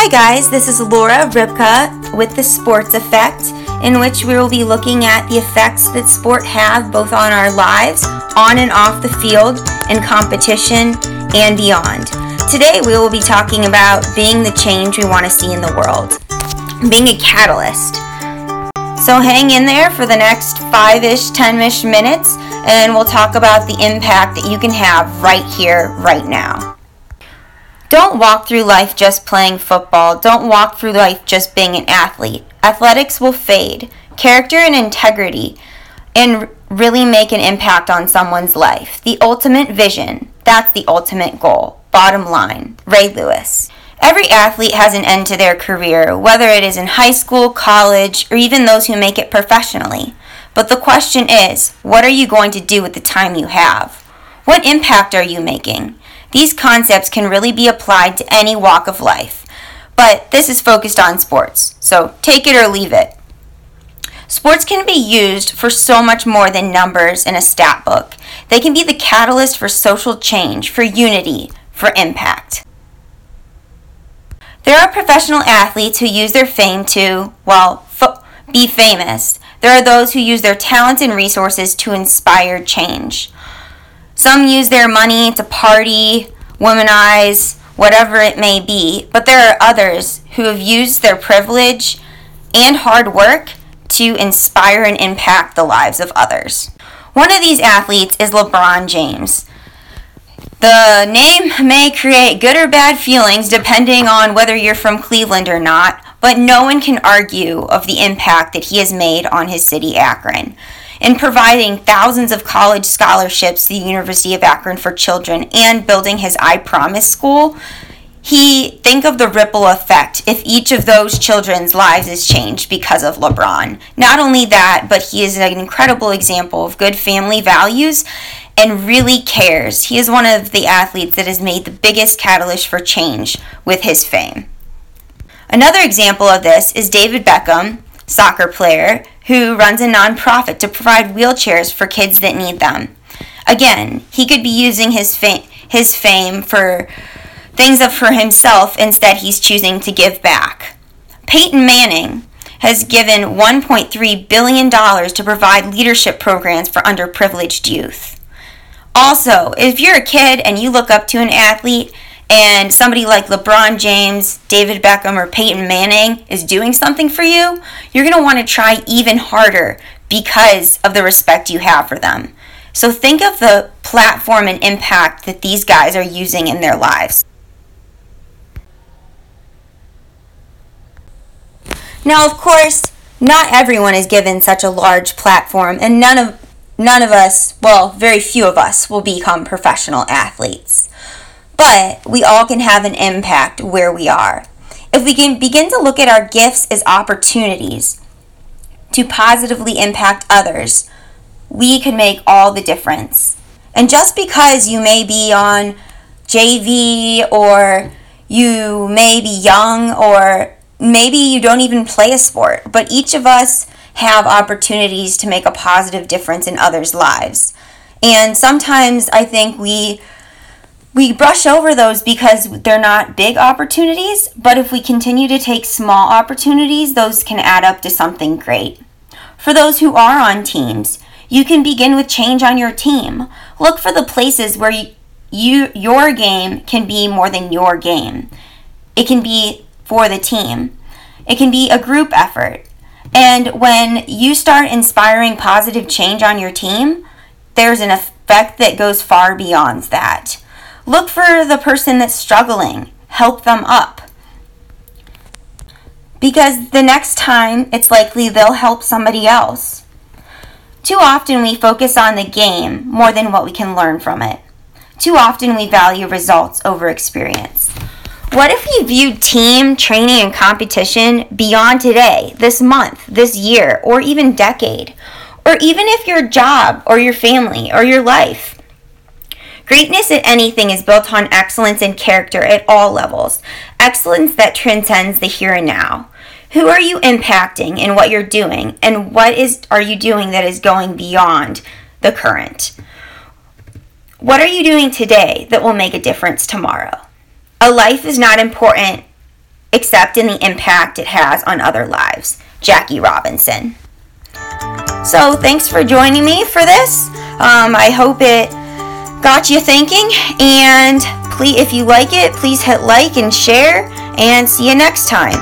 Hi, guys, this is Laura Ribka with the Sports Effect, in which we will be looking at the effects that sport have both on our lives, on and off the field, in competition, and beyond. Today, we will be talking about being the change we want to see in the world, being a catalyst. So, hang in there for the next five ish, 10 ish minutes, and we'll talk about the impact that you can have right here, right now. Don't walk through life just playing football. Don't walk through life just being an athlete. Athletics will fade. Character and integrity and really make an impact on someone's life. The ultimate vision. That's the ultimate goal. Bottom line. Ray Lewis. Every athlete has an end to their career, whether it is in high school, college, or even those who make it professionally. But the question is, what are you going to do with the time you have? What impact are you making? These concepts can really be applied to any walk of life, but this is focused on sports, so take it or leave it. Sports can be used for so much more than numbers in a stat book. They can be the catalyst for social change, for unity, for impact. There are professional athletes who use their fame to, well, fo- be famous. There are those who use their talents and resources to inspire change. Some use their money to party, womanize, whatever it may be, but there are others who have used their privilege and hard work to inspire and impact the lives of others. One of these athletes is LeBron James. The name may create good or bad feelings depending on whether you're from Cleveland or not, but no one can argue of the impact that he has made on his city, Akron in providing thousands of college scholarships to the University of Akron for children and building his I Promise school, he think of the ripple effect if each of those children's lives is changed because of LeBron. Not only that, but he is an incredible example of good family values and really cares. He is one of the athletes that has made the biggest catalyst for change with his fame. Another example of this is David Beckham, soccer player, who runs a nonprofit to provide wheelchairs for kids that need them. Again, he could be using his fame, his fame for things of for himself, instead he's choosing to give back. Peyton Manning has given $1.3 billion to provide leadership programs for underprivileged youth. Also, if you're a kid and you look up to an athlete and somebody like LeBron James, David Beckham, or Peyton Manning is doing something for you, you're going to want to try even harder because of the respect you have for them. So think of the platform and impact that these guys are using in their lives. Now, of course, not everyone is given such a large platform, and none of none of us, well, very few of us, will become professional athletes but we all can have an impact where we are. If we can begin to look at our gifts as opportunities to positively impact others, we can make all the difference. And just because you may be on JV or you may be young or maybe you don't even play a sport, but each of us have opportunities to make a positive difference in others' lives. And sometimes I think we we brush over those because they're not big opportunities, but if we continue to take small opportunities, those can add up to something great. For those who are on teams, you can begin with change on your team. Look for the places where you, you your game can be more than your game. It can be for the team. It can be a group effort. And when you start inspiring positive change on your team, there's an effect that goes far beyond that. Look for the person that's struggling, help them up. Because the next time, it's likely they'll help somebody else. Too often, we focus on the game more than what we can learn from it. Too often, we value results over experience. What if we viewed team, training, and competition beyond today, this month, this year, or even decade? Or even if your job, or your family, or your life? Greatness at anything is built on excellence and character at all levels, excellence that transcends the here and now. Who are you impacting in what you're doing, and what is are you doing that is going beyond the current? What are you doing today that will make a difference tomorrow? A life is not important except in the impact it has on other lives. Jackie Robinson. So, thanks for joining me for this. Um, I hope it got you thinking. And please, if you like it, please hit like and share. And see you next time.